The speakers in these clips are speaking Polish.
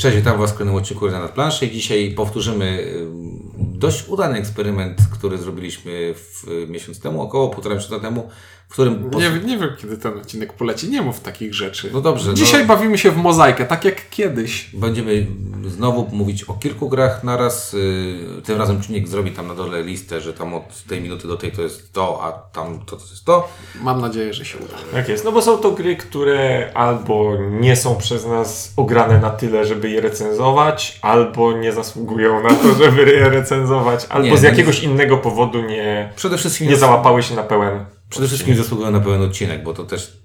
Cześć, witam Was w kolejnym odcinku na planszy. Dzisiaj powtórzymy dość udany eksperyment, który zrobiliśmy w y, miesiąc temu, około półtora miesiąca temu, w którym... Nie, nie wiem, kiedy ten odcinek poleci. Nie mów takich rzeczy. No dobrze, Dzisiaj no, bawimy się w mozaikę, tak jak kiedyś. będziemy znowu mówić o kilku grach naraz. y, Tym razem czynnik zrobi tam na dole listę, że tam od tej minuty do tej to jest to, a tam to, to jest to. Mam nadzieję, że się uda. Tak jest, no bo są to gry, które albo nie są przez nas ograne na tyle, żeby je recenzować, albo nie zasługują na to, żeby je recenzować, albo Nie, z no jakiegoś innego powodu nie, Przede wszystkim nie załapały się na pełen. Przede wszystkim zasługują na pełen odcinek, bo to też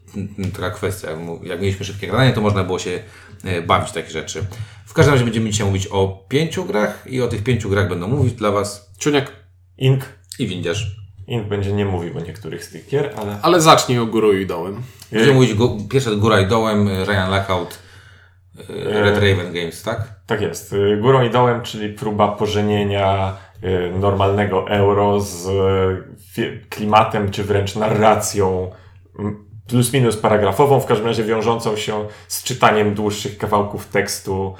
taka kwestia. Jak mieliśmy szybkie granie, to można było się e, bawić w takie rzeczy. W każdym razie będziemy dzisiaj mówić o pięciu grach i o tych pięciu grach będą mówić dla Was Czuniek, Ink, i windiarz. Ink będzie nie mówił o niektórych z tych gier, ale ale zacznij o górą i dołem. Będziemy mówić go, pierwsze góra i dołem, Ryan Lockout, Red Raven Games, tak? tak jest. Y, Górą i dołem, czyli próba pożenienia y, normalnego euro z y, klimatem, czy wręcz narracją plus minus paragrafową, w każdym razie wiążącą się z czytaniem dłuższych kawałków tekstu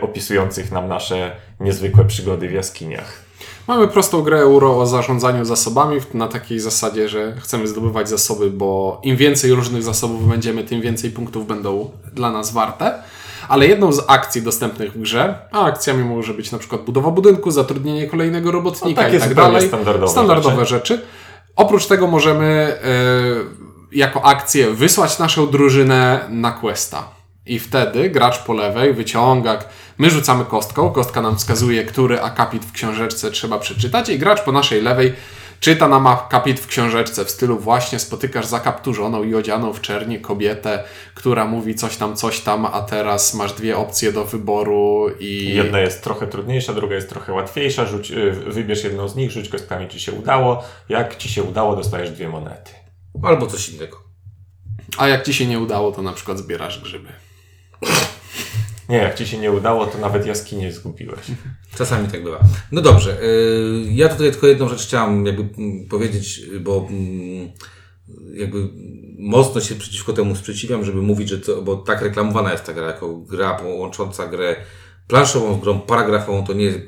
opisujących nam nasze niezwykłe przygody w jaskiniach. Mamy prostą grę euro o zarządzaniu zasobami na takiej zasadzie, że chcemy zdobywać zasoby, bo im więcej różnych zasobów będziemy, tym więcej punktów będą dla nas warte. Ale jedną z akcji dostępnych w grze, a akcjami może być na przykład budowa budynku, zatrudnienie kolejnego robotnika No, takie i tak dalej. standardowe standardowe rzeczy. Oprócz tego możemy e, jako akcję wysłać naszą drużynę na questa. I wtedy gracz po lewej wyciąga, my rzucamy kostką, kostka nam wskazuje, który akapit w książeczce trzeba przeczytać i gracz po naszej lewej czyta nam akapit w książeczce w stylu właśnie spotykasz zakapturzoną i odzianą w czerni kobietę, która mówi coś tam, coś tam, a teraz masz dwie opcje do wyboru i... Jedna jest trochę trudniejsza, druga jest trochę łatwiejsza. Rzuć, y, wybierz jedną z nich, rzuć kostkami, czy się udało. Jak ci się udało, dostajesz dwie monety. Albo coś innego. A jak ci się nie udało, to na przykład zbierasz grzyby. Nie, jak ci się nie udało, to nawet jaskinię zgubiłeś. Czasami tak bywa. No dobrze, y, ja tutaj tylko jedną rzecz chciałem jakby mm, powiedzieć, bo mm, jakby mocno się przeciwko temu sprzeciwiam, żeby mówić, że to, bo tak reklamowana jest ta gra jako gra łącząca grę planszową z grą paragrafową, to nie jest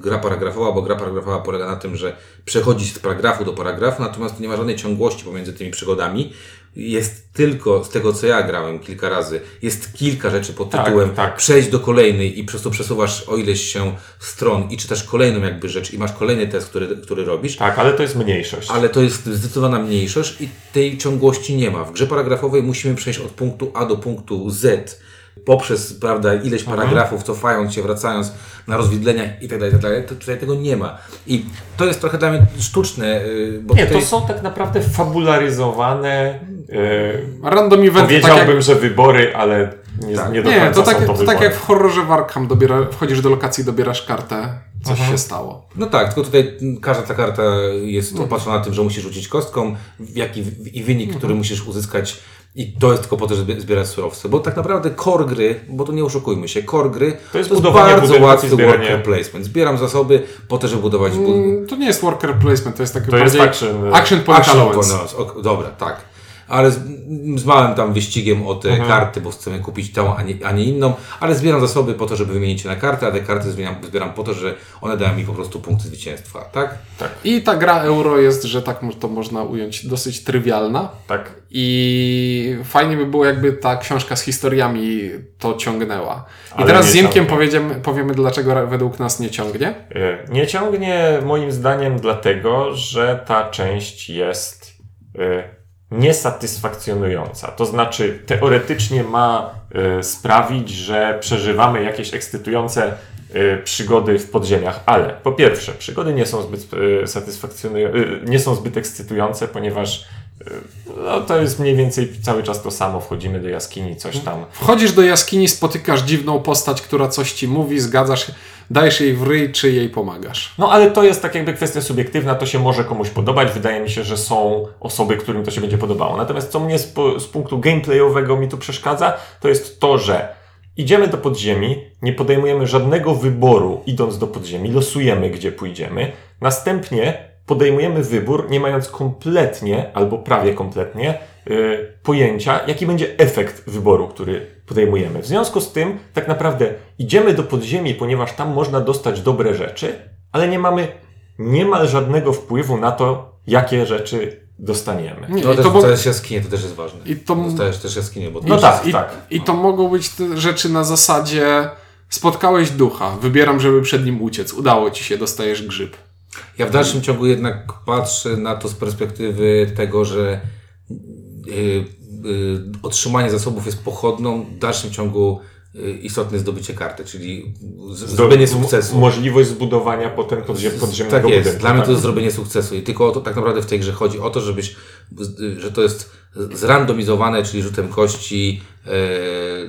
gra paragrafowa, bo gra paragrafowa polega na tym, że przechodzi z paragrafu do paragrafu, natomiast nie ma żadnej ciągłości pomiędzy tymi przygodami. Jest tylko, z tego co ja grałem kilka razy, jest kilka rzeczy pod Tak, tytułem tak. przejść do kolejnej i przez to przesuwasz o ileś się stron i czytasz kolejną jakby rzecz i masz kolejny test, który, który robisz. Tak, ale to jest mniejszość. Ale to jest zdecydowana mniejszość i tej ciągłości nie ma. W grze paragrafowej musimy przejść od punktu A do punktu Z poprzez, prawda, ileś Mhm. paragrafów, cofając się, wracając na rozwidleniach i tak dalej, i tak dalej. To Tutaj tego nie ma. I to jest trochę dla mnie sztuczne, yy, bo Nie, tutaj... to są tak naprawdę fabularyzowane. Yy, Random eventy, tak jak, powiedziałbym, że wybory, ale nie, Tak. nie do Nie, końca to tak, są to to tak jak w horrorze w Arkham, dobiera, wchodzisz do lokacji, dobierasz kartę, coś się stało. No tak, tylko tutaj każda ta karta jest Mhm. opatrzona tym, że musisz rzucić kostką jaki, i wynik, Mhm. który musisz uzyskać i to jest tylko po to, żeby zbierać surowce. Bo tak naprawdę core gry, bo to nie oszukujmy się, core gry To jest budowanie bardzo budynków i łatwy zbieranie- worker placement. Zbieram zasoby po to, żeby budować. Mm, To nie jest worker placement, to jest taki To jest bardziej action, action point Action allowance. dobra, tak. Ale z, z małym tam wyścigiem o te Mhm. karty, bo chcemy kupić tą, a nie, a nie inną, ale zbieram zasoby po to, żeby wymienić je na karty, a te karty zbieram, zbieram po to, że one dają mi po prostu punkty zwycięstwa, tak? I ta gra euro jest, że tak to można ująć, dosyć trywialna. Tak. I fajnie by było, jakby ta książka z historiami to ciągnęła. I Ale teraz z Jimkiem powiedzmy, powiemy, dlaczego według nas nie ciągnie. Yy, Nie ciągnie moim zdaniem dlatego, że ta część jest yy, niesatysfakcjonująca. To znaczy, teoretycznie ma yy, sprawić, że przeżywamy jakieś ekscytujące yy, przygody w podziemiach, ale po pierwsze, przygody nie są zbyt yy, satysfakcjonujące, nie są zbyt ekscytujące, ponieważ no, to jest mniej więcej cały czas to samo. Wchodzimy do jaskini, coś tam. Wchodzisz do jaskini, spotykasz dziwną postać, która coś ci mówi, zgadzasz, dajesz jej w ryj, czy jej pomagasz. No ale to jest tak jakby kwestia subiektywna, to się może komuś podobać. Wydaje mi się, że są osoby, którym to się będzie podobało. Natomiast co mnie z, z punktu gameplayowego mi tu przeszkadza, to jest to, że idziemy do podziemi, nie podejmujemy żadnego wyboru idąc do podziemi, losujemy gdzie pójdziemy. Następnie podejmujemy wybór, nie mając kompletnie albo prawie kompletnie yy, pojęcia, jaki będzie efekt wyboru, który podejmujemy. W związku z tym, tak naprawdę idziemy do podziemi, ponieważ tam można dostać dobre rzeczy, ale nie mamy niemal żadnego wpływu na to, jakie rzeczy dostaniemy. Nie, No i też to mo- dostajesz jaskinię, to też jest ważne. I to- Dostajesz też jaskinię, bo No to tak, I, tak. I to mogą być te rzeczy na zasadzie spotkałeś ducha, wybieram, żeby przed nim uciec, udało ci się, dostajesz grzyb. Ja w dalszym ciągu jednak patrzę na to z perspektywy tego, że y, otrzymanie zasobów jest pochodną, w dalszym ciągu y, istotne jest zdobycie karty, czyli zrobienie sukcesu. Mo- Możliwość zbudowania potem podzie- podziemnego Tak jest. budynku. Dla mnie to tak? jest zrobienie sukcesu. I tylko o to tak naprawdę w tej grze chodzi o to, żebyś, z- że to jest zrandomizowane, czyli rzutem kości, e,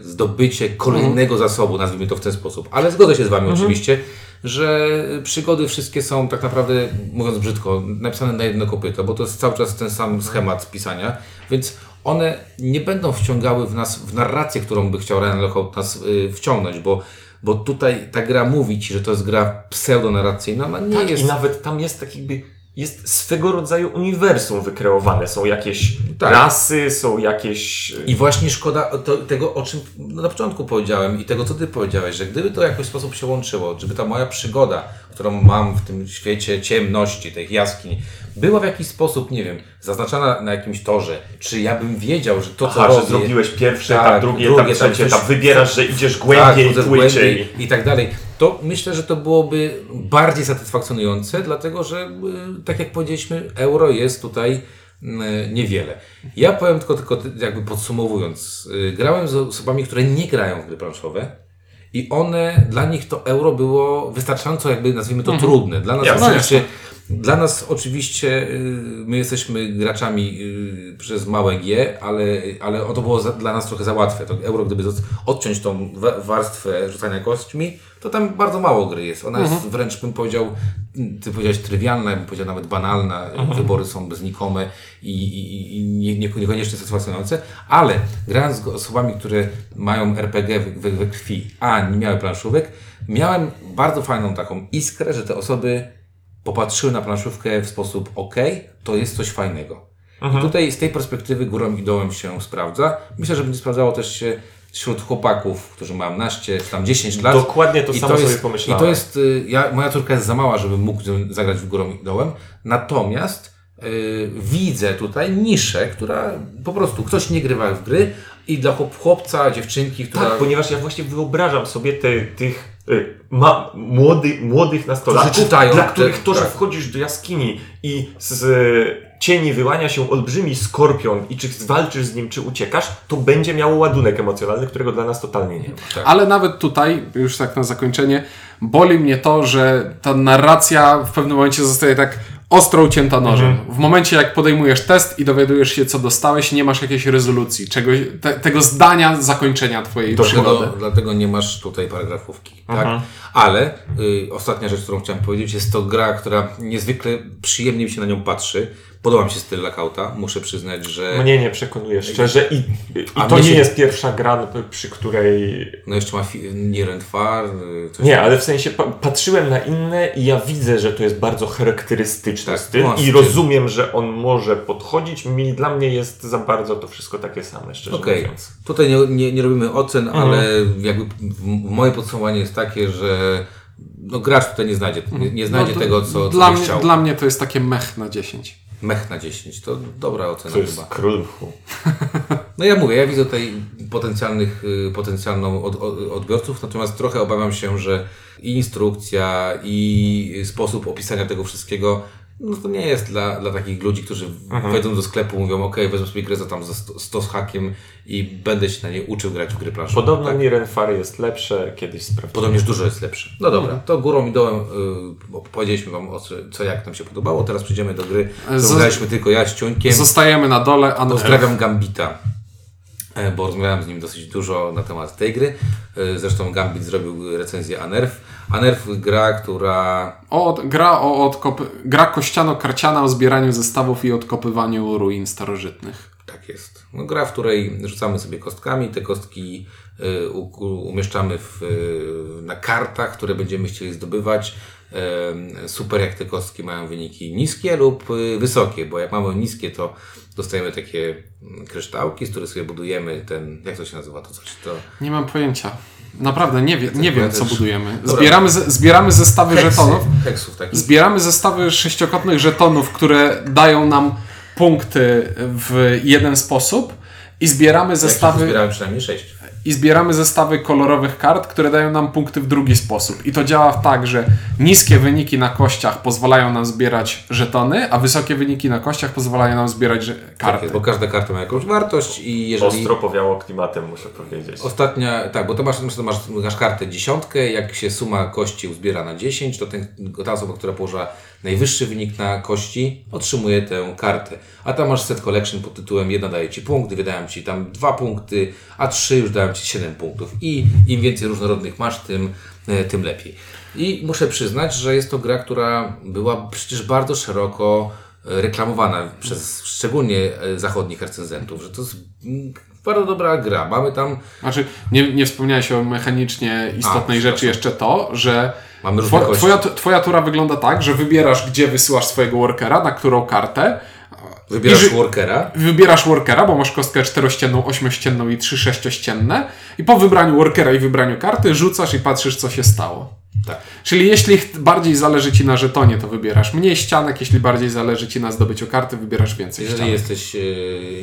zdobycie kolejnego zasobu, nazwijmy to w ten sposób. Ale zgodzę się z Wami oczywiście, że przygody wszystkie są tak naprawdę, mówiąc brzydko, napisane na jedno kopyto, bo to jest cały czas ten sam schemat pisania, więc one nie będą wciągały w nas, w narrację, którą by chciał Ryan Lockout nas y, wciągnąć, bo bo tutaj ta gra mówi ci, że to jest gra pseudonarracyjna, ona nie Tak, jest i nawet tam jest tak jakby, jest swego rodzaju uniwersum wykreowane. Są jakieś Tak. rasy, są jakieś... e, I właśnie szkoda to, tego, o czym na początku powiedziałem i tego, co ty powiedziałeś, że gdyby to w jakiś sposób się łączyło, żeby ta moja przygoda, którą mam w tym świecie ciemności, tych jaskiń, była w jakiś sposób, nie wiem, zaznaczona na jakimś torze, czy ja bym wiedział, że to, co Aha, robię... że zrobiłeś pierwszy Tak, etap, drugi, drugi etap, trzeci etap, wybierasz, że idziesz głębiej, chodzę płyciej. głębiej i tak dalej, to myślę, że to byłoby bardziej satysfakcjonujące, dlatego że, y, tak jak powiedzieliśmy, euro jest tutaj y, niewiele. Ja powiem tylko, tylko jakby podsumowując, y, grałem z osobami, które nie grają w gry planszowe i one, dla nich to euro było wystarczająco jakby, nazwijmy to, trudne. Dla nas Jasne. oczywiście dla nas oczywiście y, my jesteśmy graczami y, przez małe G, ale, ale o to było za, dla nas trochę za łatwe. To euro, gdyby odciąć tą wa- warstwę rzucania kośćmi, to tam bardzo mało gry jest. Ona jest wręcz, bym powiedział, ty powiedziałeś trywialna, ja bym powiedział nawet banalna. Wybory są znikome i, i, i nie, nie, niekoniecznie satysfakcjonujące, ale grając z osobami, które mają RPG we, we, we krwi, a nie miały planszówek, miałem bardzo fajną taką iskrę, że te osoby popatrzyły na planszówkę w sposób ok, to jest coś fajnego. I tutaj z tej perspektywy górą i dołem się sprawdza. Myślę, że będzie sprawdzało też się wśród chłopaków, którzy mają naście czy tam 10 lat. Dokładnie to I samo sobie jest, pomyślałem. I to jest, y, ja, moja córka jest za mała, żeby mógł zagrać w górą i dołem. Natomiast y, widzę tutaj niszę, która po prostu ktoś nie grywa w gry i dla chłop, chłopca, dziewczynki, która... Tak, ponieważ ja właśnie wyobrażam sobie te, tych y, ma, młody, młodych nastolatków, Którzy czytają dla których to, że tak. wchodzisz do jaskini i z y, cieni wyłania się olbrzymi skorpion i czy walczysz z nim, czy uciekasz, to będzie miało ładunek emocjonalny, którego dla nas totalnie nie ma. Tak. Ale nawet tutaj, już tak na zakończenie, boli mnie to, że ta narracja w pewnym momencie zostaje tak ostro ucięta nożem. Mhm. W momencie, jak podejmujesz test i dowiadujesz się, co dostałeś, nie masz jakiejś rezolucji, czegoś, te, tego zdania zakończenia twojej przygody. Dlatego, dlatego nie masz tutaj paragrafówki. Tak? Ale y, ostatnia rzecz, którą chciałem powiedzieć, jest to gra, która niezwykle przyjemnie mi się na nią patrzy. Podoba mi się styl Lackauta, muszę przyznać, że Mnie nie przekonuje szczerze i, i to nie się- jest pierwsza gra, przy której no jeszcze ma fi- Nirentfar. y, coś Nie, ale w sensie pa patrzyłem na inne i ja widzę, że to jest bardzo charakterystyczny Tak, styl ma i rozumiem, że on może podchodzić. Mi, dla mnie jest za bardzo to wszystko takie same, szczerze Okej, mówiąc. tutaj nie, nie, nie robimy ocen, Mhm. ale jakby moje podsumowanie jest takie, że no, gracz tutaj nie znajdzie, nie, nie znajdzie No tego, co, dla, co mnie, chciał. dla mnie to jest takie mech na 10. Mech na 10, to dobra ocena To jest chyba. król mchu. No ja mówię, ja widzę tutaj potencjalnych, y, potencjalną od, odbiorców, natomiast trochę obawiam się, że i instrukcja, i sposób opisania tego wszystkiego, no to nie jest dla, dla takich ludzi, którzy Mhm. wejdą do sklepu, mówią, ok, wezmę sobie grę za tam za 100, 100 z hakiem i będę się na niej uczył grać w gry planszowe. Podobno tak? Nirenfar jest lepsze, kiedyś sprawdziłem. Podobnież dużo jest lepsze. No dobra, to górą i dołem y, powiedzieliśmy Wam o co, co jak nam się podobało. Teraz przejdziemy do gry, którą graliśmy tylko ja z Ciuńkiem. Zostajemy na dole, a Pozdrawiam Gambita, e, bo rozmawiałem z nim dosyć dużo na temat tej gry. E, Zresztą Gambit zrobił recenzję Anerf. Anerf gra, która o, gra, o odkop... gra kościano-karciana o zbieraniu zestawów i odkopywaniu ruin starożytnych. tak jest. No, gra, w której rzucamy sobie kostkami. Te kostki y, umieszczamy w, y, na kartach, które będziemy chcieli zdobywać. Super jak te kostki mają wyniki niskie lub y, wysokie, bo jak mamy niskie, to dostajemy takie mm, kryształki, z których sobie budujemy ten, jak to się nazywa to coś, to Nie mam pojęcia. Naprawdę nie, wie, nie ja wiem, co budujemy. Zbieramy, ze- zbieramy zestawy heksy, żetonów. heksów takich. Zbieramy zestawy sześciokątnych żetonów, które dają nam punkty w jeden sposób i zbieramy Zestawy... zestawy Zbierałem przynajmniej sześć. I zbieramy zestawy kolorowych kart, które dają nam punkty w drugi sposób. I to działa tak, że niskie wyniki na kościach pozwalają nam zbierać żetony, a wysokie wyniki na kościach pozwalają nam zbierać Tak karty. jest, bo każda karta ma jakąś wartość i jeżeli... Ostro powiało klimatem, muszę powiedzieć. Ostatnia, tak, bo to masz, masz, masz, masz kartę dziesiątkę, jak się suma kości uzbiera na 10, to ten, ta osoba, która położyła najwyższy wynik na kości, otrzymuje tę kartę. A tam masz set collection pod tytułem jedna daje Ci punkt, dwie dają Ci tam dwa punkty, a trzy już dają Ci 7 punktów. I im więcej różnorodnych masz, tym, e, tym lepiej. I muszę przyznać, że jest to gra, która była przecież bardzo szeroko e, reklamowana przez szczególnie e, zachodnich recenzentów, że to jest mm, bardzo dobra gra. Mamy tam Znaczy, nie, nie wspomniałeś o mechanicznie istotnej A, rzeczy jeszcze to, że Mamy różne two, twoja, twoja tura wygląda tak, że wybierasz, gdzie wysyłasz swojego workera, na którą kartę. Wybierasz I workera, Wybierasz workera, bo masz kostkę czterościenną, ośmiościenną i trzy sześciościenne. I po wybraniu workera i wybraniu karty rzucasz i patrzysz, co się stało. Tak. Czyli jeśli bardziej zależy Ci na żetonie, to wybierasz mniej ścianek. Jeśli bardziej zależy Ci na zdobyciu karty, wybierasz więcej Jeżeli ścianek. jesteś e,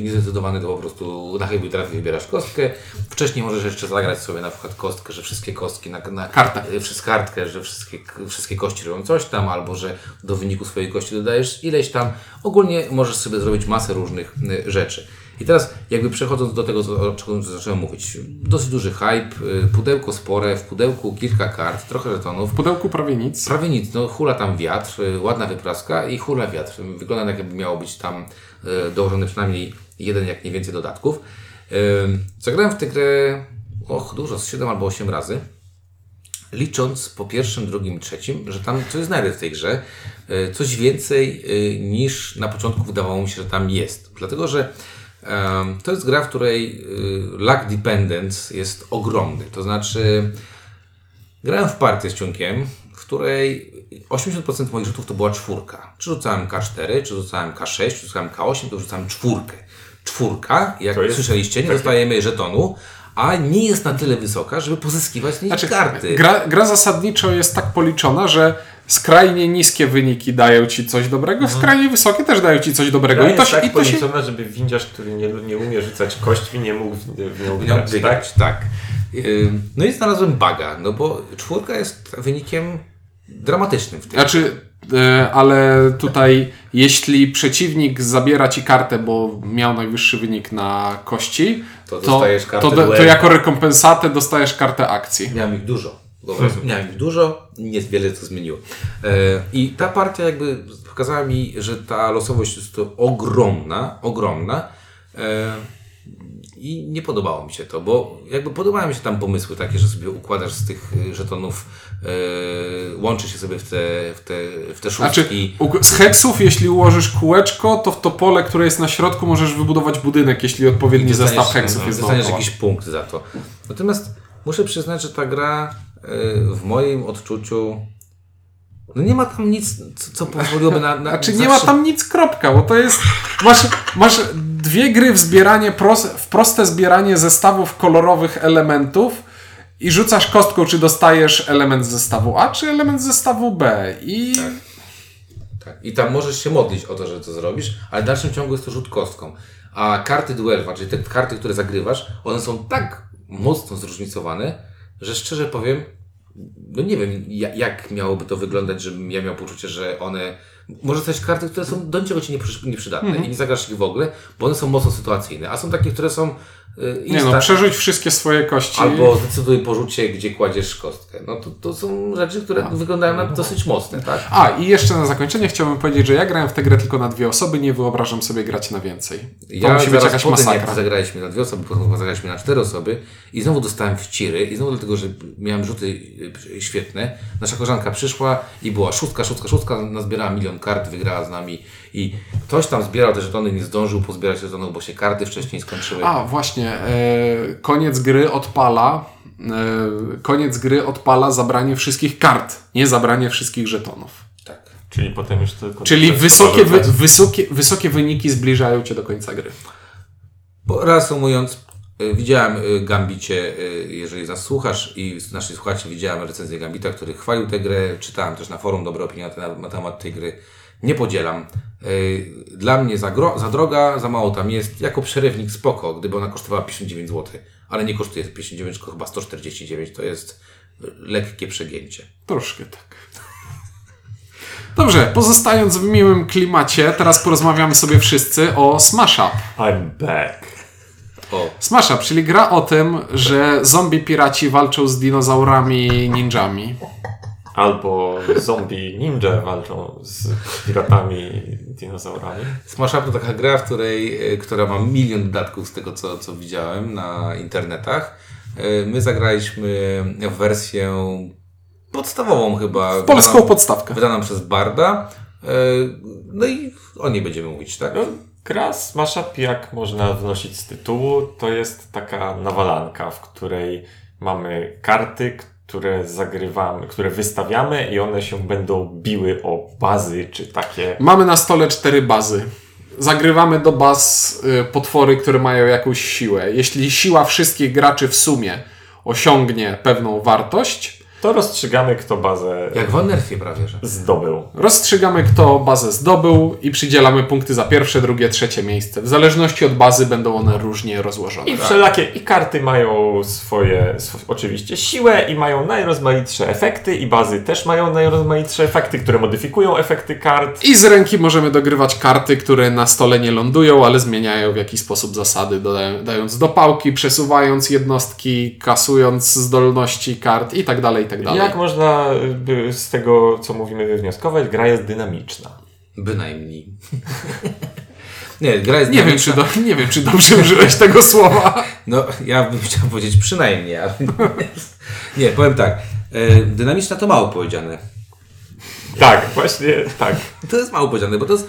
niezdecydowany, to po prostu na chybił trafi wybierasz kostkę. Wcześniej możesz jeszcze zagrać sobie na przykład kostkę, że wszystkie kostki na, na Kartę. Przez kartkę, że wszystkie, wszystkie kości robią coś tam, albo że do wyniku swojej kości dodajesz ileś tam. Ogólnie możesz sobie zrobić masę różnych e, rzeczy. I teraz jakby przechodząc do tego, o czym zacząłem mówić. Dosyć duży hype, e, pudełko spore, w pudełku kilka kart, trochę żetonów. W pudełku prawie nic. Prawie nic, no hula tam wiatr, y, ładna wypraska i hula wiatr. Wygląda tak, jakby miało być tam y, dołożony przynajmniej jeden, jak nie więcej dodatków. Y, Zagrałem w tę grę, och, dużo, z 7 albo 8 razy. Licząc po pierwszym, drugim, trzecim, że tam coś znajdę w tej grze, y, coś więcej y, niż na początku wydawało mi się, że tam jest. Dlatego, że to jest gra, w której y, luck dependence jest ogromny. To znaczy, Grałem w partię z ciunkiem, w której 80% moich rzutów to była czwórka. Czy rzucałem K4, czy rzucałem K6, czy rzucałem K8, to rzucałem czwórkę. Czwórka, jak jest słyszeliście, nie takie- dostajemy żetonu, a nie jest na tyle wysoka, żeby pozyskiwać z niej Znaczy, karty. Gra, gra zasadniczo jest tak policzona, że skrajnie niskie wyniki dają ci coś dobrego, skrajnie wysokie też dają ci coś dobrego. Gra I to, jest się, tak i to się żeby windziarz, który nie, nie umie rzucać kośćmi, nie mógł w, nią grać, tak? tak. No i znalazłem baga, no bo czwórka jest wynikiem dramatycznym w tym. Znaczy, e, ale tutaj, jeśli przeciwnik zabiera ci kartę, bo miał najwyższy wynik na kości, To to, dostajesz kartę to, to, jako rekompensatę dostajesz kartę akcji. Miałem ich dużo. Po prostu miałem ich dużo, niewiele to zmieniło. E, I ta partia jakby pokazała mi, że ta losowość jest to ogromna, ogromna. E, I nie podobało mi się to, bo jakby podobały mi się tam pomysły takie, że sobie układasz z tych żetonów, e, łączy się sobie w te, w te, w te Znaczy, szóstki. u- z heksów, jeśli ułożysz kółeczko, to w to pole, które jest na środku, możesz wybudować budynek, jeśli odpowiedni zestaw heksów no, jest Dostaniesz jakiś punkt za to. Natomiast muszę przyznać, że ta gra w moim odczuciu no nie ma tam nic, co, pozwoliłoby na... na Znaczy nie ma tam nic, kropka, bo to jest... Masz, masz dwie gry w zbieranie, w proste zbieranie zestawów kolorowych elementów i rzucasz kostką, czy dostajesz element z zestawu A, czy element z zestawu B. I Tak. I tam możesz się modlić o to, że to zrobisz, ale w dalszym ciągu jest to rzut kostką. A karty duelwa, czyli te karty, które zagrywasz, one są tak mocno zróżnicowane, że szczerze powiem, no nie wiem, ja- jak miałoby to wyglądać, żebym ja miał poczucie, że one. Może coś karty, które są do niczego ci nieprzy- nieprzydatne Mhm. i nie zagrasz ich w ogóle, bo one są mocno sytuacyjne, a są takie, które są y, nie no, przerzuć wszystkie swoje kości. Albo zdecyduj po rzucie, gdzie kładziesz kostkę. No to, to są rzeczy, które wyglądają na dosyć mocne, tak? A, i jeszcze na zakończenie chciałbym powiedzieć, że ja grałem w tę grę tylko na dwie osoby, nie wyobrażam sobie grać na więcej. To Ja musi być jakaś masakra. jak zagraliśmy na dwie osoby, potem zagraliśmy na cztery osoby i znowu dostałem wciry i znowu dlatego, że miałem rzuty y, świetne. Nasza koleżanka przyszła i była szóstka, szóstka, szóstka, nazbierała milion milion kart wygrała z nami i ktoś tam zbierał te żetony, nie zdążył pozbierać żetonów, bo się karty wcześniej skończyły. A, właśnie, e, koniec gry odpala. E, koniec gry odpala zabranie wszystkich kart, nie zabranie wszystkich żetonów. Tak. Czyli potem już tylko... Czyli wysokie, wy, wysokie, wysokie wyniki zbliżają cię do końca gry. Bo reasumując, widziałem y, Gambicie, y, jeżeli nas słuchasz i nasi słuchacze, widziałem recenzję Gambita, który chwalił tę grę, czytałem też na forum dobre opinie na, temat tej gry. Nie podzielam. Y, Dla mnie za, gro, za droga, za mało tam jest. Jako przerywnik spoko, gdyby ona kosztowała 59 zł, ale nie kosztuje 59, tylko chyba 149. To jest y, lekkie przegięcie. Troszkę tak. Dobrze, pozostając w miłym klimacie, teraz porozmawiamy sobie wszyscy o Smash Up. I'm back. O, Smash Up, czyli gra o tym, że zombie piraci walczą z dinozaurami ninjami. Albo zombie ninja walczą z piratami dinozaurami. Smash Up to taka gra, w której, y, która ma milion dodatków z tego, co, co widziałem na internetach. Y, My zagraliśmy w wersję podstawową chyba. Polską wydaną, podstawkę. wydaną przez Barda. Y, No i o niej będziemy mówić, tak? No, gra Smash Up, jak można wnosić z tytułu, to jest taka nawalanka, w której mamy karty, które zagrywamy, które wystawiamy i one się będą biły o bazy, czy takie... Mamy na stole cztery bazy. Zagrywamy do baz y, potwory, które mają jakąś siłę. Jeśli siła wszystkich graczy w sumie osiągnie pewną wartość, To rozstrzygamy, kto bazę Jak w Nerfie prawie, że. zdobył. rozstrzygamy, kto bazę zdobył i przydzielamy punkty za pierwsze, drugie, trzecie miejsce. W zależności od bazy będą one różnie rozłożone. I wszelakie, i karty mają swoje, sw oczywiście siłę i mają najrozmaitsze efekty i bazy też mają najrozmaitsze efekty, które modyfikują efekty kart. I z ręki możemy dogrywać karty, które na stole nie lądują, ale zmieniają w jakiś sposób zasady, dodają, dając dopałki, przesuwając jednostki, kasując zdolności kart i tak dalej, i tak dalej. Jak można by z tego, co mówimy, wywnioskować? Gra jest dynamiczna. Bynajmniej. nie, gra jest Nie wiem, czy dynamiczna. do, nie wiem, czy dobrze użyłeś tego słowa. No, ja bym chciał powiedzieć przynajmniej, ale nie, powiem tak. e, Dynamiczna to mało powiedziane. Tak, właśnie tak. To jest mało powiedziane, bo to jest.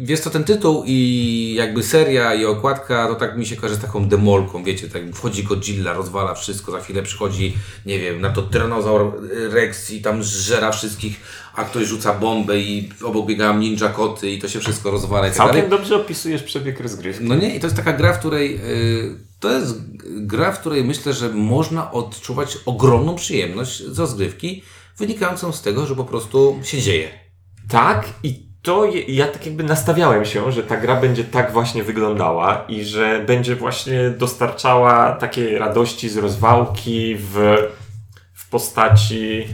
Wiesz co, ten tytuł i jakby seria i okładka, to tak mi się kojarzy z taką demolką, wiecie, tak wchodzi Godzilla, rozwala wszystko, za chwilę przychodzi, nie wiem, na to tyranozaur Rex i tam zżera wszystkich, a ktoś rzuca bombę i obok biegają ninja koty i to się wszystko rozwala i tak dalej. Całkiem dobrze opisujesz przebieg rozgrywki. No nie, i to jest taka gra, w której y, to jest gra, w której myślę, że można odczuwać ogromną przyjemność z rozgrywki, wynikającą z tego, że po prostu się dzieje. Tak, i to ja tak jakby nastawiałem się, że ta gra będzie tak właśnie wyglądała i że będzie właśnie dostarczała takiej radości z rozwałki w, w postaci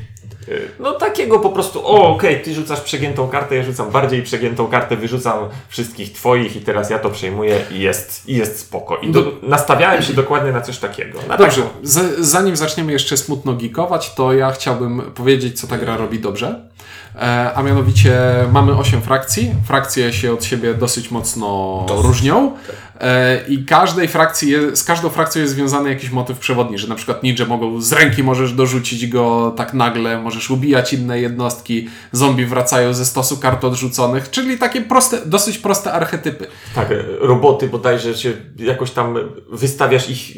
y, no takiego po prostu, o okej, ty rzucasz przegiętą kartę, ja rzucam bardziej przegiętą kartę, wyrzucam wszystkich twoich i teraz ja to przejmuję i jest, i jest spoko. I do, nastawiałem się dokładnie na coś takiego. Na Dobrze, z, zanim zaczniemy jeszcze smutno geekować, to ja chciałbym powiedzieć, co ta gra robi dobrze. E, a mianowicie mamy 8 frakcji. Frakcje się od siebie dosyć mocno Dosyć, różnią. E, I każdej frakcji je, z każdą frakcją jest związany jakiś motyw przewodni, że na przykład ninja mogą z ręki możesz dorzucić go tak nagle, możesz ubijać inne jednostki, zombie wracają ze stosu kart odrzuconych, czyli takie proste, dosyć proste archetypy. Tak, roboty bodajże się jakoś tam wystawiasz ich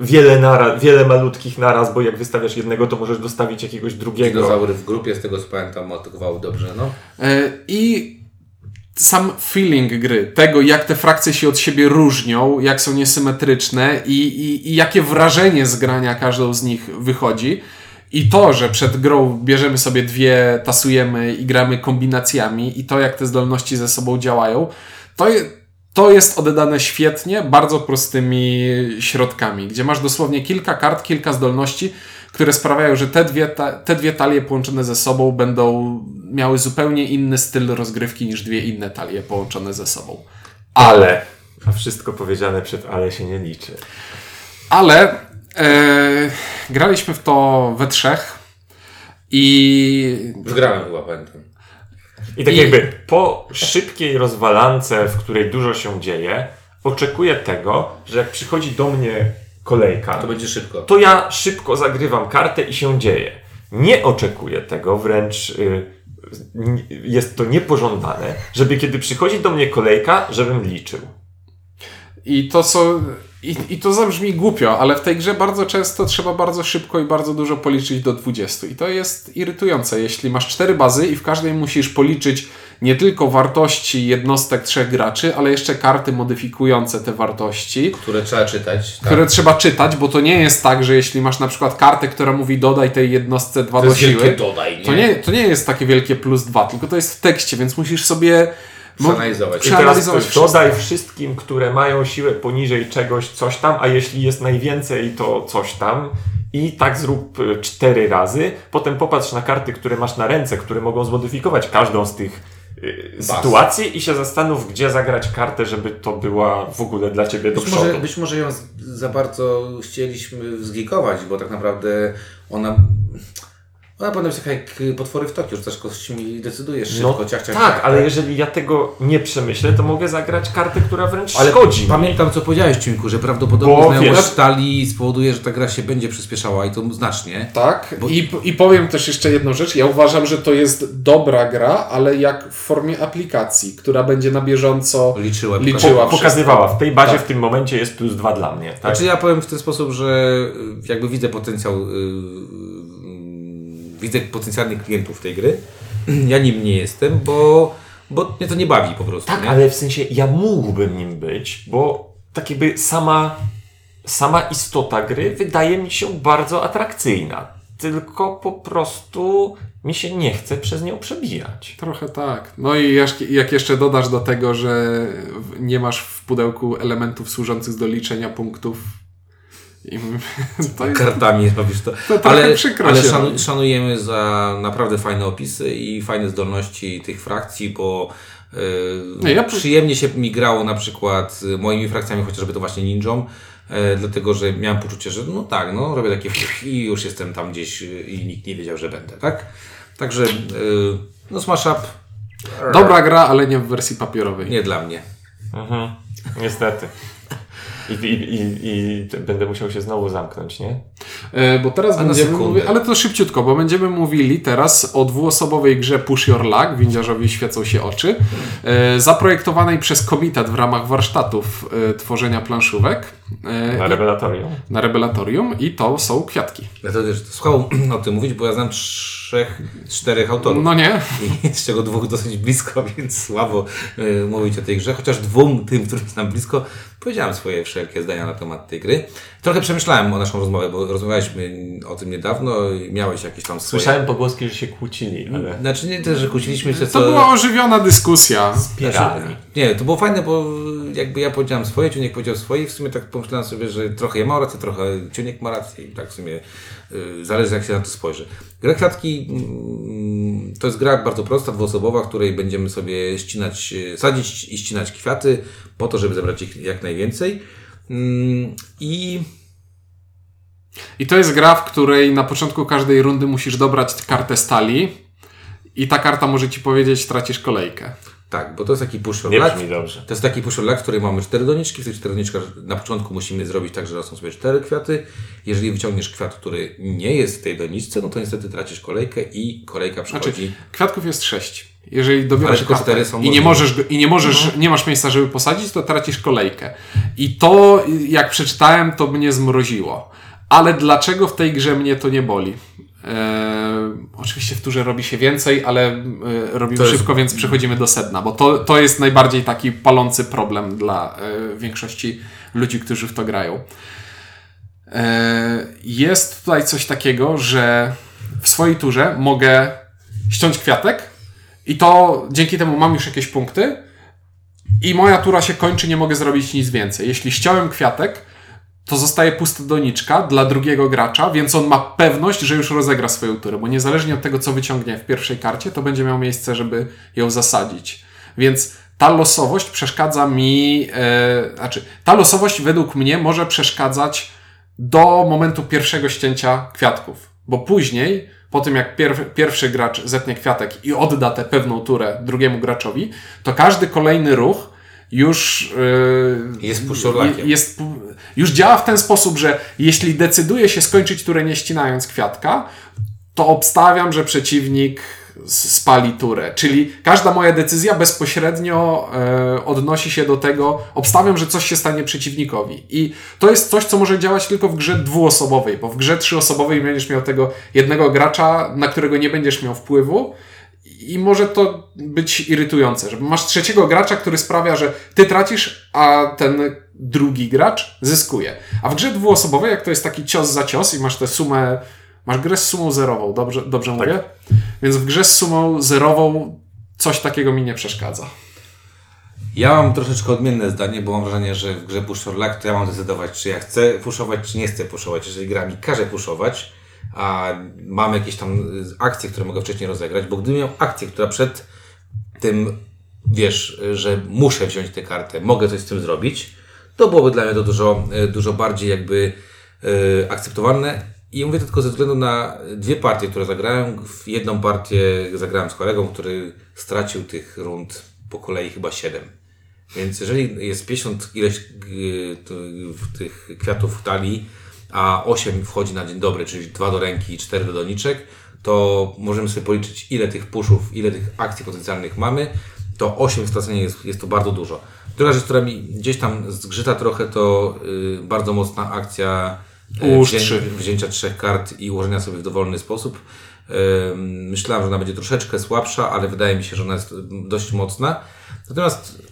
wiele naraz, wiele malutkich naraz, bo jak wystawiasz jednego, to możesz dostawić jakiegoś drugiego. Dinozaury w grupie, z tego co pamiętam, atakowały dobrze, no. E, I sam feeling gry, tego jak te frakcje się od siebie różnią, jak są niesymetryczne i, i, i jakie wrażenie z grania każdą z nich wychodzi. I to, że przed grą bierzemy sobie dwie, tasujemy i gramy kombinacjami, i to, jak te zdolności ze sobą działają, to, je, to jest oddane świetnie, bardzo prostymi środkami, gdzie masz dosłownie kilka kart, kilka zdolności, które sprawiają, że te dwie, ta, te dwie talie połączone ze sobą będą miały zupełnie inny styl rozgrywki niż dwie inne talie połączone ze sobą. Ale, a wszystko powiedziane przed ale się nie liczy. Ale e, graliśmy w to we trzech i Już grałem chyba, pamiętam. I tak I- jakby po szybkiej rozwalance, w której dużo się dzieje, oczekuję tego, że jak przychodzi do mnie kolejka, To będzie szybko. to ja szybko zagrywam kartę i się dzieje. Nie oczekuję tego, wręcz y, jest to niepożądane, żeby kiedy przychodzi do mnie kolejka, żebym liczył. I to są. I, I to zabrzmi głupio, ale w tej grze bardzo często trzeba bardzo szybko i bardzo dużo policzyć do 20. I to jest irytujące, jeśli masz cztery bazy i w każdej musisz policzyć nie tylko wartości jednostek trzech graczy, ale jeszcze karty modyfikujące te wartości, Które trzeba czytać. Tak. które trzeba czytać, bo to nie jest tak, że jeśli masz na przykład kartę, która mówi dodaj tej jednostce dwa to do siły, dodaj, nie? to nie, to nie jest takie wielkie plus dwa, tylko to jest w tekście, więc musisz sobie Przeanalizować. I teraz dodaj wszystkim, które mają siłę poniżej czegoś, coś tam, a jeśli jest najwięcej, to coś tam. I tak zrób y, cztery razy. Potem popatrz na karty, które masz na ręce, które mogą zmodyfikować każdą z tych y, sytuacji i się zastanów, gdzie zagrać kartę, żeby to była w ogóle dla ciebie do Być przodu. może, być może ją z- za bardzo chcieliśmy zgikować, bo tak naprawdę ona. Ona powinna być taka jak potwory w Tokio, że też kośćmi decydujesz szybko, ciach, ciach, tak, ciach, ale jeżeli ja tego nie przemyślę, to mogę zagrać kartę, która wręcz Ale szkodzi. mi. pamiętam, co powiedziałeś, Ciunku, że prawdopodobnie Bo znajomość stali spowoduje, że ta gra się będzie przyspieszała i to znacznie. Tak, I, i powiem też jeszcze jedną rzecz. Ja uważam, że to jest dobra gra, ale jak w formie aplikacji, która będzie na bieżąco Liczyła. liczyła Po- pokazywała, w tej bazie Tak. w tym momencie jest plus dwa dla mnie. Tak? Znaczy ja powiem w ten sposób, że y, jakby widzę potencjał, yy, widzę potencjalnych klientów tej gry. Ja nim nie jestem, bo, bo mnie to nie bawi po prostu. Tak, nie? ale w sensie ja mógłbym nim być, bo tak jakby sama, sama istota gry wydaje mi się bardzo atrakcyjna. Tylko po prostu mi się nie chce przez nią przebijać. Trochę tak. No i jak, jeszcze dodasz do tego, że nie masz w pudełku elementów służących do liczenia punktów. I, to jest, kartami robisz to. To ale przykro ale robi. szanujemy za naprawdę fajne opisy i fajne zdolności tych frakcji, bo yy, Nie, ja- przyjemnie się mi grało na przykład z moimi frakcjami, chociażby to właśnie ninją, yy, dlatego że miałem poczucie, że no tak, no robię takie i już jestem tam gdzieś yy, i nikt nie wiedział, że będę, tak? Także yy, no Smash Up dobra gra, ale nie w wersji papierowej. nie dla mnie. Mhm. Niestety. I, i, i, I będę musiał się znowu zamknąć, nie? E, Bo teraz A będziemy mówili, ale to szybciutko, bo będziemy mówili teraz o dwuosobowej grze Push Your Luck, windziarzowi świecą się oczy, e, zaprojektowanej przez komitet w ramach warsztatów e, tworzenia planszówek Na i- rewelatorium. na Rebelatorium i to są kwiatki. Dlatego też słuchał o tym mówić, bo ja znam trzech, czterech autorów. No nie? I z czego dwóch dosyć blisko, więc słabo y, mówić o tej grze. Chociaż dwóm, tym, którym znam blisko, powiedziałem swoje wszelkie zdania na temat tej gry. Trochę przemyślałem o naszą rozmowę, bo rozmawialiśmy o tym niedawno i miałeś jakieś tam swoje... Słyszałem pogłoski, że się kłócili, ale... Znaczy nie też, że kłóciliśmy się, To co... była ożywiona dyskusja. Piralni. Znaczy, nie, to było fajne, bo jakby ja powiedziałem swoje, Ciuniek powiedział swoje i w sumie tak pomyślałem sobie, że trochę ja mam rację, trochę Ciuniek ma rację i tak w sumie y, zależy jak się na to spojrzy. Gra kwiatki mm, to jest gra bardzo prosta, dwuosobowa, w której będziemy sobie ścinać, y, sadzić i ścinać kwiaty po to, żeby zebrać ich jak najwięcej. Mm, I I to jest gra, w której na początku każdej rundy musisz dobrać kartę stali i ta karta może ci powiedzieć, tracisz kolejkę. Tak, bo to jest taki push Nie brzmi dobrze. To jest taki push or luck, w którym mamy cztery doniczki. W tych czterech doniczkach na początku musimy zrobić tak, że rosną sobie cztery kwiaty. Jeżeli wyciągniesz kwiat, który nie jest w tej doniczce, no to niestety tracisz kolejkę i kolejka Znaczy, przychodzi. kwiatków jest sześć. Jeżeli dobierasz cztery są i nie możesz, i nie możesz, nie masz miejsca, żeby posadzić, to tracisz kolejkę. I to, jak przeczytałem, to mnie zmroziło. Ale dlaczego w tej grze mnie to nie boli? Eee, oczywiście w turze robi się więcej, ale e, robimy jest- szybko, więc przechodzimy do sedna, bo to, to jest najbardziej taki palący problem dla e, większości ludzi, którzy w to grają. E, Jest tutaj coś takiego, że w swojej turze mogę ściąć kwiatek i to dzięki temu mam już jakieś punkty i moja tura się kończy, nie mogę zrobić nic więcej. Jeśli ściąłem kwiatek, to zostaje pusta doniczka dla drugiego gracza, więc on ma pewność, że już rozegra swoją turę, bo niezależnie od tego, co wyciągnie w pierwszej karcie, to będzie miał miejsce, żeby ją zasadzić. Więc ta losowość przeszkadza mi, e, znaczy, ta losowość według mnie może przeszkadzać do momentu pierwszego ścięcia kwiatków, bo później, po tym jak pier pierwszy gracz zetnie kwiatek i odda tę pewną turę drugiemu graczowi, to każdy kolejny ruch już yy, Jest jest, już działa w ten sposób, że jeśli decyduje się skończyć turę nie ścinając kwiatka, to obstawiam, że przeciwnik spali turę. Czyli każda moja decyzja bezpośrednio e, odnosi się do tego, obstawiam, że coś się stanie przeciwnikowi. I to jest coś, co może działać tylko w grze dwuosobowej, bo w grze trzyosobowej będziesz miał tego jednego gracza, na którego nie będziesz miał wpływu. I może to być irytujące, że masz trzeciego gracza, który sprawia, że ty tracisz, a ten drugi gracz zyskuje. A w grze dwuosobowej, jak to jest taki cios za cios i masz tę sumę, masz grę z sumą zerową, dobrze, dobrze mówię? Więc w grze z sumą zerową coś takiego mi nie przeszkadza. Ja mam troszeczkę odmienne zdanie, bo mam wrażenie, że w grze Push or Luck to ja mam decydować, czy ja chcę puszować, czy nie chcę puszować. Jeżeli gra mi każe puszować, a mam jakieś tam akcje, które mogę wcześniej rozegrać, bo gdybym miał akcję, która przed tym, wiesz, że muszę wziąć tę kartę, mogę coś z tym zrobić, to byłoby dla mnie to dużo, dużo bardziej jakby y, akceptowalne. I mówię to tylko ze względu na dwie partie, które zagrałem. W jedną partię zagrałem z kolegą, który stracił tych rund po kolei chyba 7. Więc jeżeli jest 50 ileś y, w tych kwiatów w talii, a 8 wchodzi na dzień dobry, czyli 2 do ręki i 4 do doniczek, to możemy sobie policzyć ile tych puszów, ile tych akcji potencjalnych mamy, to 8 stracenia jest, jest to bardzo dużo. Druga rzecz, która mi gdzieś tam zgrzyta trochę, to y, bardzo mocna akcja y, wzię- wzięcia trzech kart i ułożenia sobie w dowolny sposób. Myślałem, że ona będzie troszeczkę słabsza, ale wydaje mi się, że ona jest dość mocna. Natomiast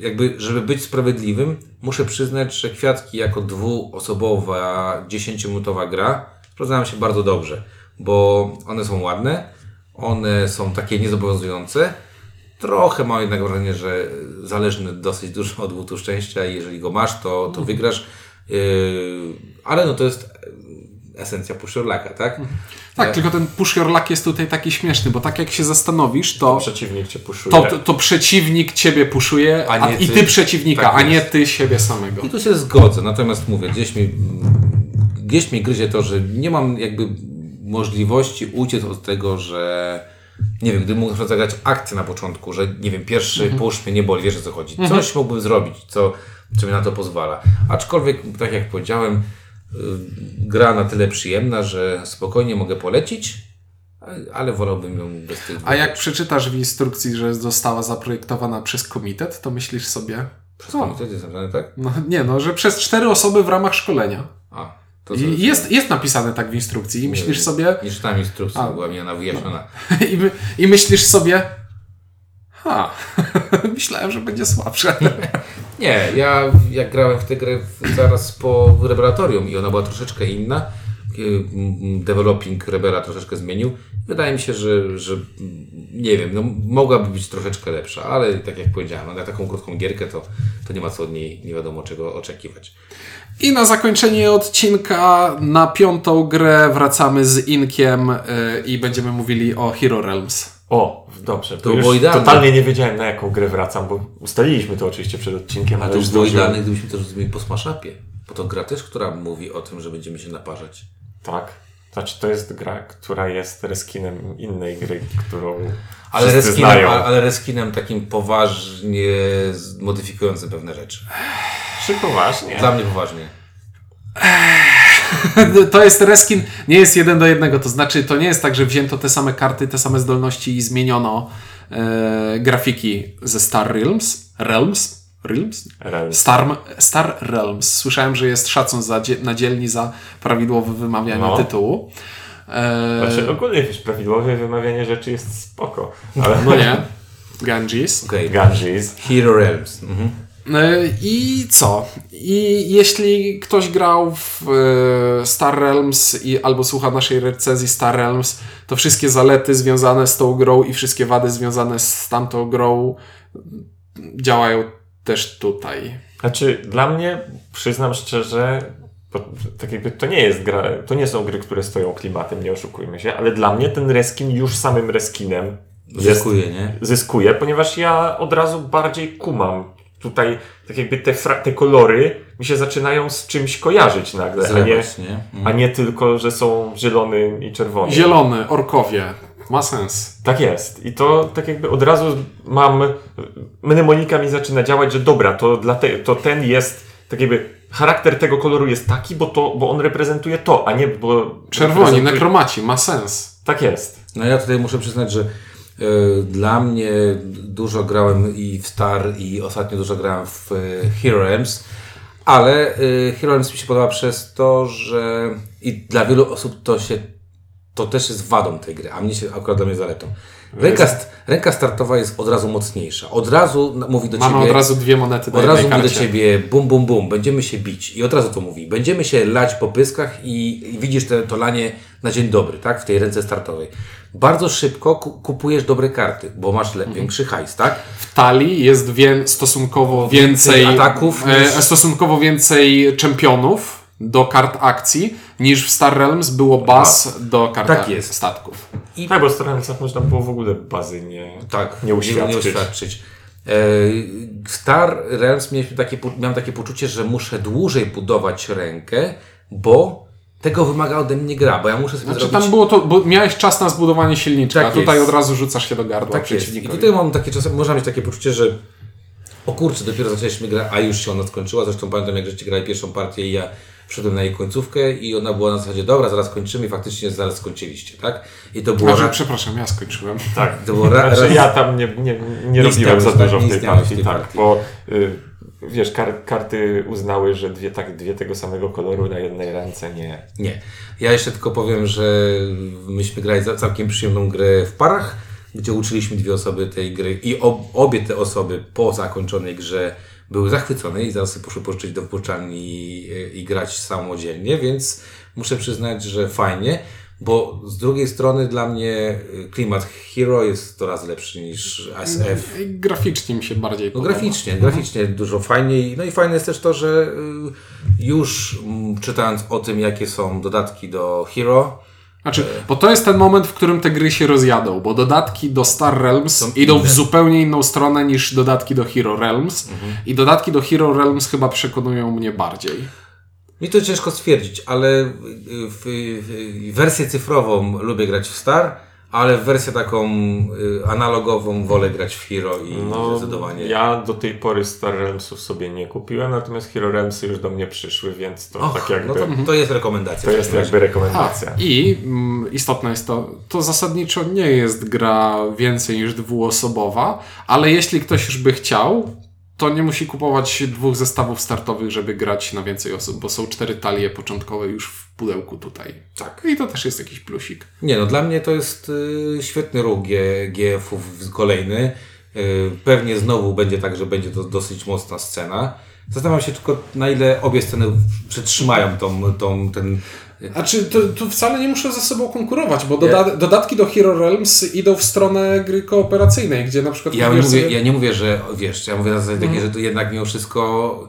jakby, żeby być sprawiedliwym, muszę przyznać, że Kwiatki jako dwuosobowa, 10-minutowa gra sprawdzają się bardzo dobrze, bo one są ładne, one są takie niezobowiązujące, trochę mam jednak wrażenie, że zależny dosyć dużo od łutu szczęścia i jeżeli go masz, to, to wygrasz, yy, ale no to jest esencja puszczorlaka, tak? Tak, tylko ten luck jest tutaj taki śmieszny, bo tak jak się zastanowisz, to, Przeciwnik cię puszuje. to, to, to przeciwnik ciebie puszuje, A a nie i ty. ty przeciwnika, Tak a nie ty siebie samego. I tu się zgodzę, natomiast mówię, gdzieś mi, gdzieś mi gryzie to, że nie mam jakby możliwości uciec od tego, że nie wiem, gdybym mógł zagrać akcję na początku, że nie wiem, pierwszy Mhm. push mnie nie boli, wiesz o co chodzi. Coś mógłbym zrobić, co, co mi na to pozwala. Aczkolwiek, tak jak powiedziałem, gra na tyle przyjemna, że spokojnie mogę polecić, ale wolałbym ją bez tych A jak przeczytasz w instrukcji, że została zaprojektowana przez komitet, to myślisz sobie, Przez komitet jest napisane, tak? no nie no, że przez cztery osoby w ramach szkolenia. A, to I jest, jest napisane tak w instrukcji i myślisz sobie, Nie czytałem instrukcji, była mi ona wyjaśniona. i, my, i myślisz sobie, ha, myślałem, że będzie słabsze. Nie, ja jak grałem w tę grę zaraz po Rebelatorium i ona była troszeczkę inna, y, mm, developing Rebela troszeczkę zmienił. Wydaje mi się, że, że mm, nie wiem, no, mogłaby być troszeczkę lepsza, ale tak jak powiedziałem, no, na taką krótką gierkę to, to nie ma co od niej nie wiadomo czego oczekiwać. I na zakończenie odcinka na piątą grę wracamy z Inkiem y, i będziemy mówili o Hero Realms. O, dobrze. To było idealne. totalnie nie wiedziałem na jaką grę wracam, bo ustaliliśmy to oczywiście przed odcinkiem, A ale to już było idealne, gdybyśmy to zrobili po Smashupie, bo to gra też, która mówi o tym, że będziemy się naparzać. Tak. Znaczy to jest gra, która jest reskinem innej gry, którą Ale reskinem, znają. ale, reskinem takim poważnie modyfikującym pewne rzeczy. Czy poważnie? Dla mnie poważnie. To jest reskin, nie jest jeden do jednego, to znaczy to nie jest tak, że wzięto te same karty, te same zdolności i zmieniono e, grafiki ze Star Realms. Realms? Realms? Realms. Star, Star Realms. Słyszałem, że jest szacun za, na dzielni za prawidłowe wymawianie No. tytułu. E, Znaczy ogólnie wiesz, prawidłowe wymawianie rzeczy jest spoko. Ale no nie. Ganges. Okej. Ganges. Hero Realms. Mhm. E, I co? I jeśli ktoś grał w e, Star Realms i albo słucha naszej recenzji Star Realms, to wszystkie zalety związane z tą grą i wszystkie wady związane z tamtą grą działają też tutaj. Znaczy, dla mnie, przyznam szczerze, bo, tak jakby to nie jest gra, to nie są gry, które stoją klimatem, nie oszukujmy się, ale dla mnie ten reskin już samym reskinem jest, Zyskuje, nie? zyskuje, ponieważ ja od razu bardziej kumam. Tutaj tak jakby te, fra- te kolory mi się zaczynają z czymś kojarzyć nagle, a nie, Zlewać, nie? Mhm. a nie tylko, że są zielony i czerwony. Zielony, orkowie. Ma sens. Tak jest. I to tak jakby od razu mam. Mnemonika mi zaczyna działać, że dobra, to, dla te, to ten jest. Tak jakby charakter tego koloru jest taki, bo, to, bo on reprezentuje to, a nie bo. Czerwoni, reprezentuje- nekromaci, ma sens. Tak jest. No ja tutaj muszę przyznać, że dla mnie dużo grałem i w Star i ostatnio dużo grałem w e, Hero Realms, ale e, Hero Realms mi się podoba przez to, że i dla wielu osób to się to też jest wadą tej gry, a mnie się akurat dla mnie zaletą. Ręka, ręka startowa jest od razu mocniejsza. Od razu mówi do Mamy ciebie. od razu dwie monety do Od razu mówi do ciebie bum, bum, bum, będziemy się bić. I od razu to mówi. Będziemy się lać po pyskach i, i widzisz te, to lanie na dzień dobry, tak? W tej ręce startowej. Bardzo szybko ku, kupujesz dobre karty, bo masz Mhm. le, większy hajs, tak? W talii jest wię- stosunkowo więcej ataków e, niż- stosunkowo więcej czempionów do kart akcji niż w Star Realms było baz do kart Tak jest. statków. Tak, bo starałem się, można było w ogóle bazy nie, Tak, nie uświadczyć. Nie, uświadczyć. E, Star Realms mieliśmy takie, miałem takie poczucie, że muszę dłużej budować rękę, bo tego wymaga ode mnie gra, bo ja muszę sobie Znaczy zrobić... tam było to, bo miałeś czas na zbudowanie silniczka, Tak a tutaj jest. od razu rzucasz się do gardła Tak jest. I przeciwnikowi. tutaj mam takie czasem, można mieć takie poczucie, że o kurczę, dopiero zaczęliśmy grać, a już się ona skończyła. Zresztą pamiętam, jak żeście grali pierwszą partię i ja wszedłem na jej końcówkę i ona była na zasadzie, dobra, zaraz kończymy i faktycznie zaraz skończyliście, tak? I to było... Ra- przepraszam, ja skończyłem. Tak. To było ra- znaczy, ja tam nie, nie, nie, Nie robiłem za dużo tak? w tej istniałeś w partii, tej tak, partii. bo y, wiesz, kar, karty uznały, że dwie, tak, dwie tego samego koloru na jednej ręce nie. Nie. Ja jeszcze tylko powiem, że myśmy grali za całkiem przyjemną grę w parach, gdzie uczyliśmy dwie osoby tej gry i ob, obie te osoby po zakończonej grze były zachwycone i zaraz poszły pożyczyć do wpuszczalni i, i grać samodzielnie, więc muszę przyznać, że fajnie, bo z drugiej strony dla mnie y, klimat Hero jest to raz lepszy niż SF. Graficznie mi się bardziej No podoba. graficznie, graficznie dużo fajniej. No i fajne jest też to, że y, już mm, czytając o tym, jakie są dodatki do Hero, Znaczy, bo to jest ten moment, w którym te gry się rozjadą, bo dodatki do Star Realms idą w zupełnie inną stronę niż dodatki do Hero Realms Mhm. i dodatki do Hero Realms chyba przekonują mnie bardziej. Mi to ciężko stwierdzić, ale w, w, w wersję cyfrową lubię grać w Star, ale w wersję taką y, analogową wolę grać w Hero i No, zdecydowanie. ja do tej pory Star Realmsów sobie nie kupiłem, natomiast Hero Realmsy już do mnie przyszły, więc to Och, tak jakby, no to, to jest rekomendacja. to jest jakby rekomendacja. I mm, istotne jest to, to zasadniczo nie jest gra więcej niż dwuosobowa, ale jeśli ktoś już by chciał, to nie musi kupować dwóch zestawów startowych, żeby grać na więcej osób, bo są cztery talie początkowe już w pudełku tutaj. Tak. I to też jest jakiś plusik. Nie no, dla mnie to jest y, świetny ruch GF-ów kolejny. Y, pewnie znowu będzie tak, że będzie to dosyć mocna scena. Zastanawiam się tylko, na ile obie sceny przetrzymają tą, tą, ten... A czy to, to wcale nie muszą ze sobą konkurować, bo doda dodatki do Hero Realms idą w stronę gry kooperacyjnej, gdzie na przykład Ja, kupujesz mówię, sobie- ja nie mówię, że wiesz, ja mówię na zasadzie takiej, że to jednak mimo wszystko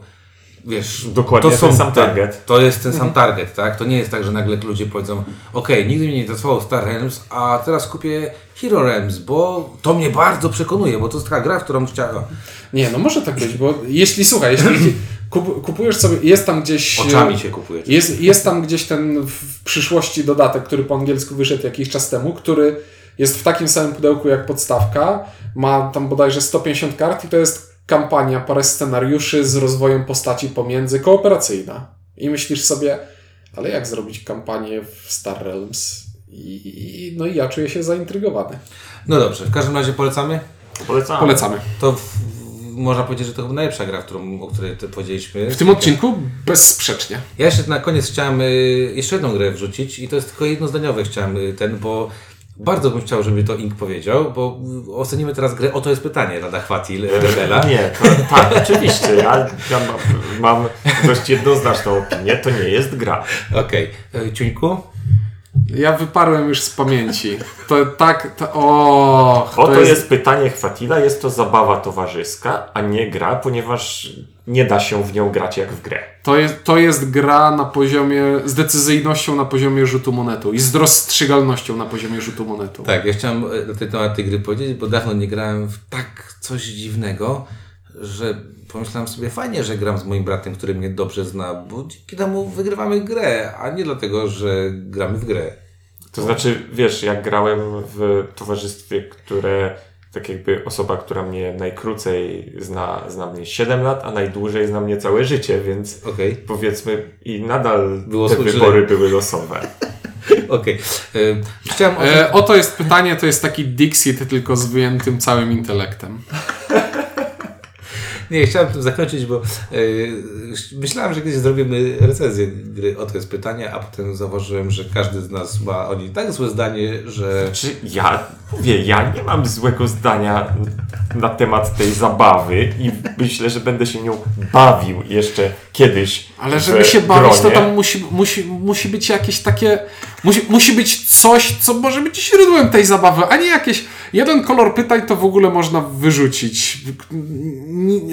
wiesz, Dokładnie to są ten sam te- target. To jest ten sam target, tak? To nie jest tak, że nagle ludzie powiedzą, okej, nigdy mnie nie interesował Star Realms, a teraz kupię Hero Realms, bo to mnie bardzo przekonuje, bo to jest taka gra, w którą chciałem. Nie, no może tak być, bo jeśli, słuchaj, jeśli kup, kupujesz sobie, jest tam gdzieś... Oczami się kupuje. Jest, jest tam gdzieś ten w przyszłości dodatek, który po angielsku wyszedł jakiś czas temu, który jest w takim samym pudełku jak podstawka, ma tam bodajże 150 kart i to jest kampania, parę scenariuszy z rozwojem postaci pomiędzy, kooperacyjna. I myślisz sobie, ale jak zrobić kampanię w Star Realms? I, i, no i ja czuję się zaintrygowany. No dobrze, w każdym razie polecamy. Polecam. Polecamy. To w, w, można powiedzieć, że to chyba najlepsza gra, którą, o której ty powiedzieliśmy. W tym odcinku bezsprzecznie. Ja jeszcze na koniec chciałem y, jeszcze jedną grę wrzucić i to jest tylko jednozdaniowe chciałem y, ten, bo bardzo bym chciał, żeby to Ink powiedział, bo y, ocenimy teraz grę, oto jest pytanie Rada Chwatil Rebela. Nie, to, tak, oczywiście. Ja, ja mam, mam dość jednoznaczną opinię. To nie jest gra. Okej, okay. Ciuńku? Ja wyparłem już z pamięci. To tak, to, o, Oto jest... pytanie Chwatila. Jest to zabawa towarzyska, a nie gra, ponieważ nie da się w nią grać jak w grę. To jest, to jest gra na poziomie, z decyzyjnością na poziomie rzutu monetą i z rozstrzygalnością na poziomie rzutu monetą. Tak, ja chciałem na ten temat tej gry powiedzieć, bo dawno nie grałem w tak coś dziwnego, że pomyślałem sobie, fajnie, że gram z moim bratem, który mnie dobrze zna, bo dzięki temu wygrywamy grę, a nie dlatego, że gramy w grę. To znaczy, wiesz, jak grałem w towarzystwie, które tak jakby osoba, która mnie najkrócej zna, zna mnie 7 lat, a najdłużej zna mnie całe życie, więc Okej. powiedzmy i nadal Było te wybory były losowe. Okej. Y, Chciałem chciałem... E, oto jest pytanie, to jest taki Dixit, tylko z wyjętym całym intelektem. Nie, chciałem tym zakończyć, bo yy, myślałem, że kiedyś zrobimy recenzję gry o to jest pytanie, a potem zauważyłem, że każdy z nas ma o niej tak złe zdanie, że... Czy ja mówię, ja nie mam złego zdania na temat tej zabawy i myślę, że będę się nią bawił jeszcze kiedyś. Ale żeby się bawić, to tam musi, musi, musi być jakieś takie. Musi, musi być coś, co może być źródłem tej zabawy, a nie jakieś. Jeden kolor pytań to w ogóle można wyrzucić.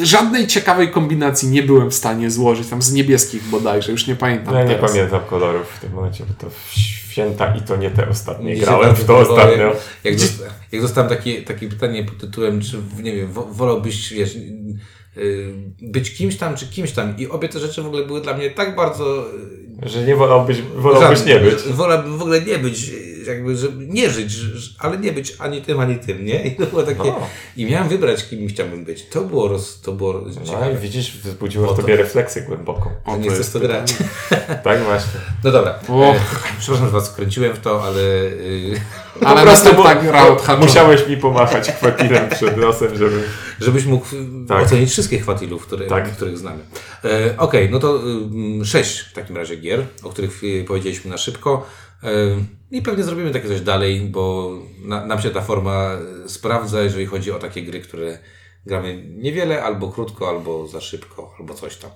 Żadnej ciekawej kombinacji nie byłem w stanie złożyć. Tam z niebieskich bodajże, już nie pamiętam. Ja nie teraz. pamiętam kolorów w tym momencie, bo to w święta i to nie te ostatnie. Się Grałem w to ostatnio. Jak, jak, dosta, jak dostałem takie, takie pytanie pod tytułem, czy nie wiem, wo- wolałbyś, wiesz, yy, być kimś tam, czy kimś tam. I obie te rzeczy w ogóle były dla mnie tak bardzo Że nie wolałbyś, wolałbyś Żadne. nie być. Wolałbym w ogóle nie być, jakby, że nie żyć, ale nie być ani tym, ani tym, nie? I to było takie. No. I miałem wybrać, kim chciałbym być. To było roz, to było No ciekawe. widzisz, wzbudziło Bo w to- tobie refleksję głęboką. O, nie to chcesz to grać. Tak właśnie. No dobra. Och. E, przepraszam, że was wkręciłem w to, ale. Yy, Ale następna gra od Hatcha. Musiałeś mi pomachać kwatilem przed nosem, żeby... żebyś mógł Tak. ocenić wszystkich chwatilów, które, Tak. których znamy. E, Okej, no to y, sześć w takim razie gier, o których powiedzieliśmy na szybko. I pewnie zrobimy takie coś dalej, bo na, nam się ta forma sprawdza, jeżeli chodzi o takie gry, które gramy niewiele, albo krótko, albo za szybko, albo coś tam.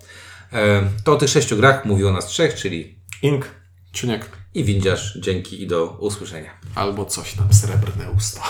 To o tych sześciu grach mówi o nas trzech, czyli Ink. Czuniek. i windziarz. Dzięki i do usłyszenia. Albo coś tam, srebrne usta.